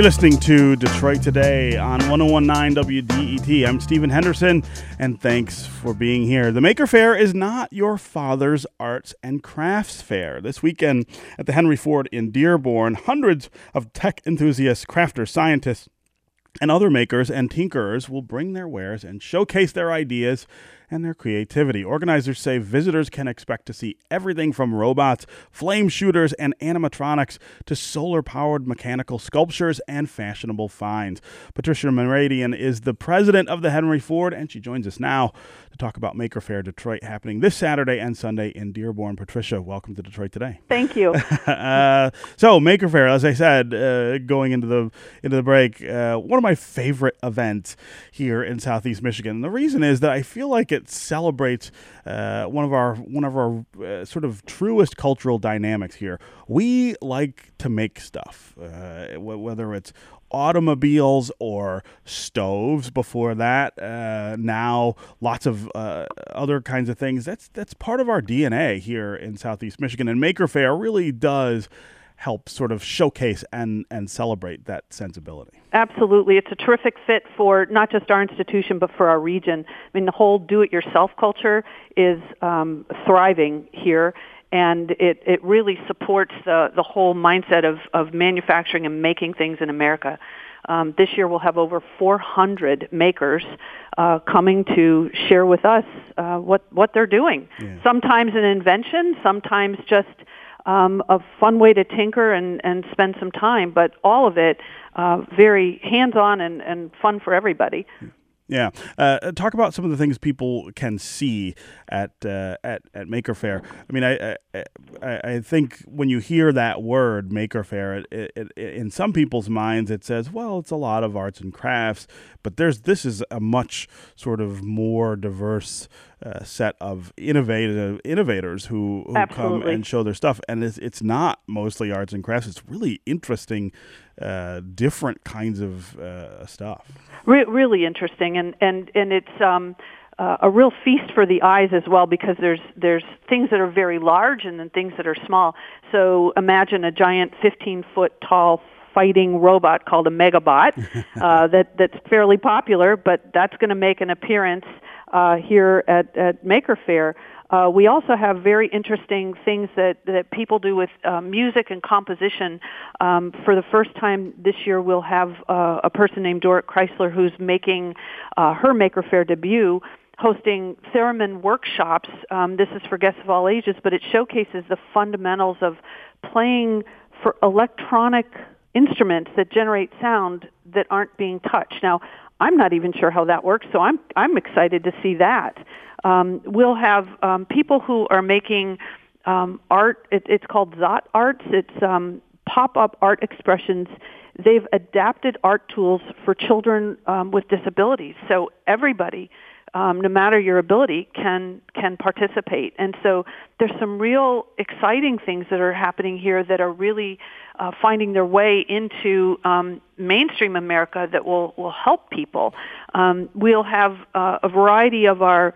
You're listening to Detroit Today on 1019 WDET. I'm Stephen Henderson, and thanks for being here. The Maker Faire is not your father's arts and crafts fair. This weekend at the Henry Ford in Dearborn, hundreds of tech enthusiasts, crafters, scientists, and other makers and tinkerers will bring their wares and showcase their ideas and their creativity. Organizers say visitors can expect to see everything from robots, flame shooters, and animatronics to solar powered mechanical sculptures and fashionable finds. Patricia Mooradian is the president of the Henry Ford, and she joins us now to talk about Maker Faire Detroit happening this Saturday and Sunday in Dearborn. Patricia, welcome to Detroit today. Thank you. uh, so Maker Faire, as I said, uh, going into the into the break, uh, one of my favorite events here in Southeast Michigan. And the reason is that I feel like it celebrates uh, one of our one of our uh, sort of truest cultural dynamics here. We like to make stuff, uh, whether it's automobiles or stoves before that uh, now lots of uh, other kinds of things that's that's part of our dna here in southeast michigan and maker faire really does help sort of showcase and and celebrate that sensibility absolutely it's a terrific fit for not just our institution but for our region i mean the whole do it yourself culture is um, thriving here and it, it really supports the, the whole mindset of, of manufacturing and making things in America. Um, this year we'll have over 400 makers uh, coming to share with us uh, what, what they're doing. Yeah. Sometimes an invention, sometimes just um, a fun way to tinker and, and spend some time, but all of it uh, very hands-on and, and fun for everybody. Yeah. Yeah, uh, talk about some of the things people can see at uh, at at Maker Faire. I mean, I, I, I think when you hear that word Maker Faire, it, it, it, in some people's minds it says, well, it's a lot of arts and crafts, but there's this is a much sort of more diverse uh, set of innovative innovators who, who come and show their stuff, and it's it's not mostly arts and crafts. It's really interesting uh, different kinds of uh, stuff. Re- really interesting, and and and it's um, uh, a real feast for the eyes as well because there's there's things that are very large and then things that are small. So imagine a giant 15 foot tall fighting robot called a Megabot uh, that that's fairly popular, but that's going to make an appearance uh, here at, at Maker Faire. Uh, we also have very interesting things that, that people do with uh, music and composition. Um, for the first time this year, we'll have uh, a person named Dorit Chrysler who's making uh, her Maker Faire debut hosting theremin workshops. Um, this is for guests of all ages, but it showcases the fundamentals of playing for electronic instruments that generate sound that aren't being touched. Now, I'm not even sure how that works, so I'm I'm excited to see that. Um, we'll have um, people who are making um, art. It, it's called Zot Artz. It's um, pop-up art expressions. They've adapted art tools for children um, with disabilities, so everybody um, no matter your ability, can can participate. And so there's some real exciting things that are happening here that are really uh, finding their way into um, mainstream America that will will help people. Um, we'll have uh, a variety of our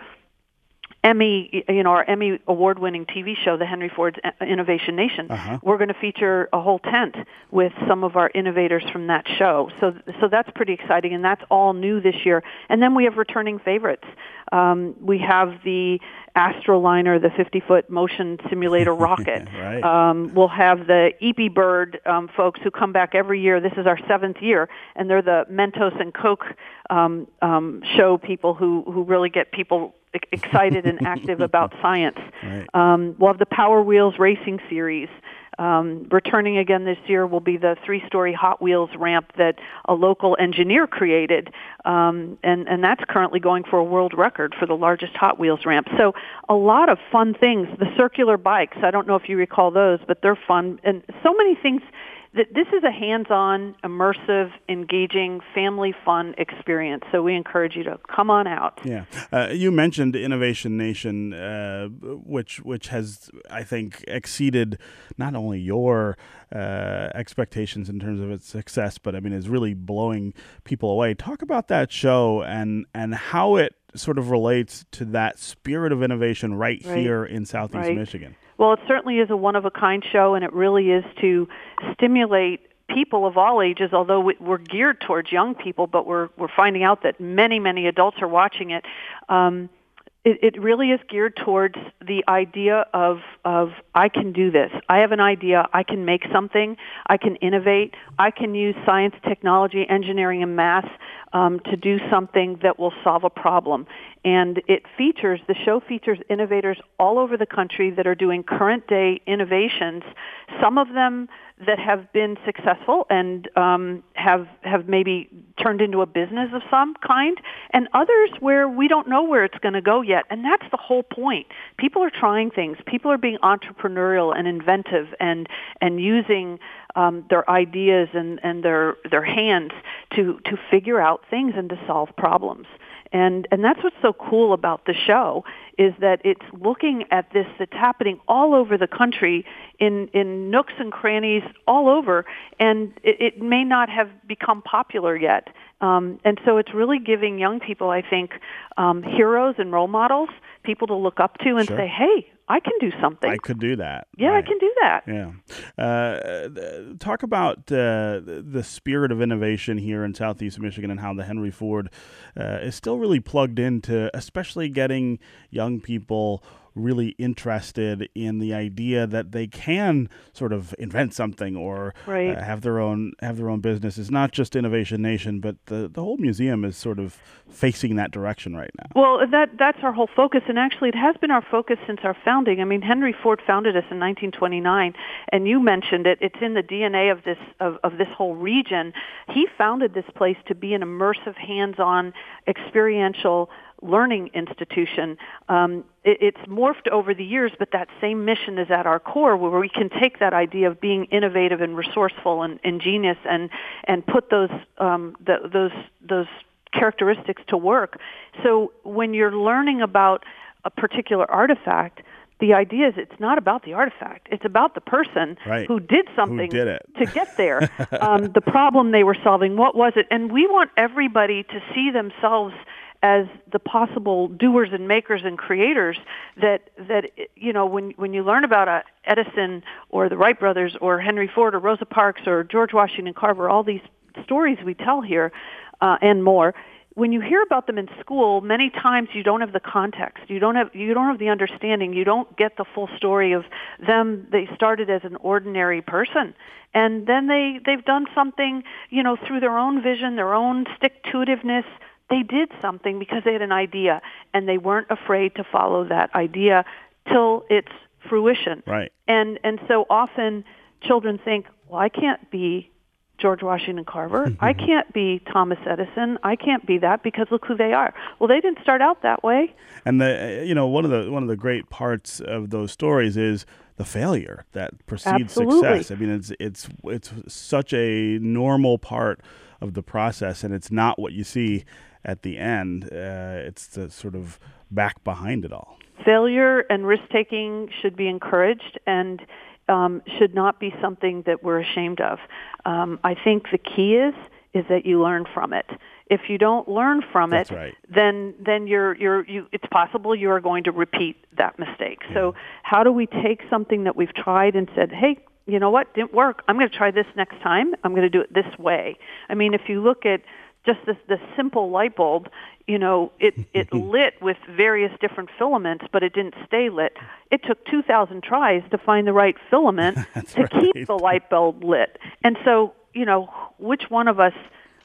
Emmy, you know, our Emmy award-winning TV show, The Henry Ford's Innovation Nation. Uh-huh. We're going to feature a whole tent with some of our innovators from that show. So, so that's pretty exciting, and that's all new this year. And then we have returning favorites. Um, we have the Astroliner, the 50-foot motion simulator rocket. right. um, we'll have the Eepy Bird um, folks who come back every year. This is our seventh year, and they're the Mentos and Coke um, um, show people who who really get people excited and active about science. Right. Um, we'll have the Power Wheels Racing Series. Um, returning again this year will be the three-story Hot Wheels ramp that a local engineer created, um, and and that's currently going for a world record for the largest Hot Wheels ramp. So a lot of fun things. The circular bikes. I don't know if you recall those, but they're fun, and so many things this is a hands-on, immersive, engaging, family fun experience. So we encourage you to come on out. Yeah, uh, you mentioned Innovation Nation, uh, which which has I think exceeded not only your uh, expectations in terms of its success, but I mean is really blowing people away. Talk about that show and and how it sort of relates to that spirit of innovation right, right. here in Southeast right. Michigan. Well, it certainly is a one of a kind show, and it really is to stimulate people of all ages, although we're geared towards young people, but we're we're finding out that many many adults are watching it. Um, it, it really is geared towards the idea of of I can do this. I have an idea. I can make something. I can innovate. I can use science, technology, engineering, and math um, to do something that will solve a problem. And it features the show features innovators all over the country that are doing current day innovations. Some of them that have been successful and um, have have maybe turned into a business of some kind, and others where we don't know where it's going to go yet. And that's the whole point. People are trying things. People are being entrepreneurial and inventive and and using um, their ideas and, and their their hands to to figure out things and to solve problems and and that's what's so cool about the show is that it's looking at this that's happening all over the country in in nooks and crannies all over and it, it may not have become popular yet um, and so it's really giving young people i think um, heroes and role models people to look up to and Sure. say hey i can do something I could do that. yeah Right. i can do that Yeah. Uh, talk about uh, the spirit of innovation here in Southeast Michigan and how the Henry Ford uh, is still really plugged into, especially getting young people really interested in the idea that they can sort of invent something or Right. uh, have their own have their own business. It's not just Innovation Nation, but the the whole museum is sort of facing that direction right now. Well, that that's our whole focus, and actually, it has been our focus since our founding. I mean, Henry Ford founded us in 1929, and you mentioned it. It's in the DNA of this of, of this whole region. He founded this place to be an immersive, hands-on, experiential learning institution. Um, it, it's morphed over the years, but that same mission is at our core, where we can take that idea of being innovative and resourceful and ingenious, and and put those um, the, those those characteristics to work. So when you're learning about a particular artifact, the idea is it's not about the artifact. It's about the person Right. who did something did it. to get there. um, the problem they were solving, what was it? And we want everybody to see themselves as the possible doers and makers and creators that that you know when when you learn about a Edison or the Wright brothers or Henry Ford or Rosa Parks or George Washington Carver all these stories we tell here uh, and more when you hear about them in school many times you don't have the context. You don't have you don't have the understanding. You don't get the full story of them. They started as an ordinary person and then they they've done something you know through their own vision their own stick to itiveness they did something because they had an idea and they weren't afraid to follow that idea till its fruition Right. and and so often children think well i can't be George Washington Carver. I can't be Thomas Edison. I can't be that because look who they are. Well, they didn't start out that way. And the you know one of the one of the great parts of those stories is the failure that precedes Absolutely. success. I mean, it's it's it's such a normal part of the process, and it's not what you see at the end. Uh, it's the sort of back behind it all. Failure and risk taking should be encouraged and um, should not be something that we're ashamed of. Um, I think the key is is that you learn from it. If you don't learn from That's it, right. then then you're you're you. It's possible you are going to repeat that mistake. So how do we take something that we've tried and said, hey, you know what, didn't work. I'm going to try this next time. I'm going to do it this way. I mean, if you look at just this the simple light bulb, you know, it it lit with various different filaments, but it didn't stay lit. It took 2,000 tries to find the right filament to right. keep the light bulb lit. And so, you know, which one of us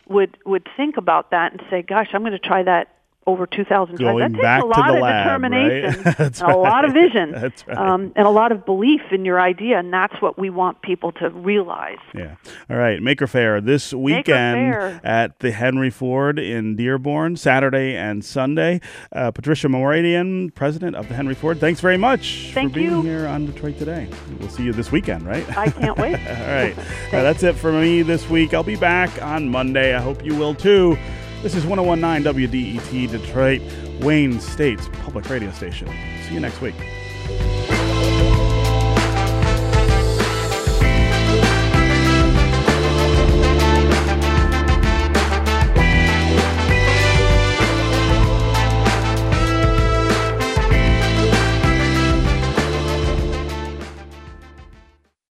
would would think about that and say, "Gosh, I'm going to try that over 2,000 times." That takes a to lot the of lab, determination right? And a lot of vision, That's right. um, and a lot of belief in your idea, and that's what we want people to realize. Yeah. All right. Maker Faire this weekend Fair. at the Henry Ford in Dearborn, Saturday and Sunday. Uh, Patricia Mooradian, president of the Henry Ford, thanks very much Thank for being you. here on Detroit Today. We'll see you this weekend, right? I can't wait. All right. Uh, that's it for me this week. I'll be back on Monday. I hope you will too. This is 1019 WDET Detroit, Wayne State's public radio station. See you next week.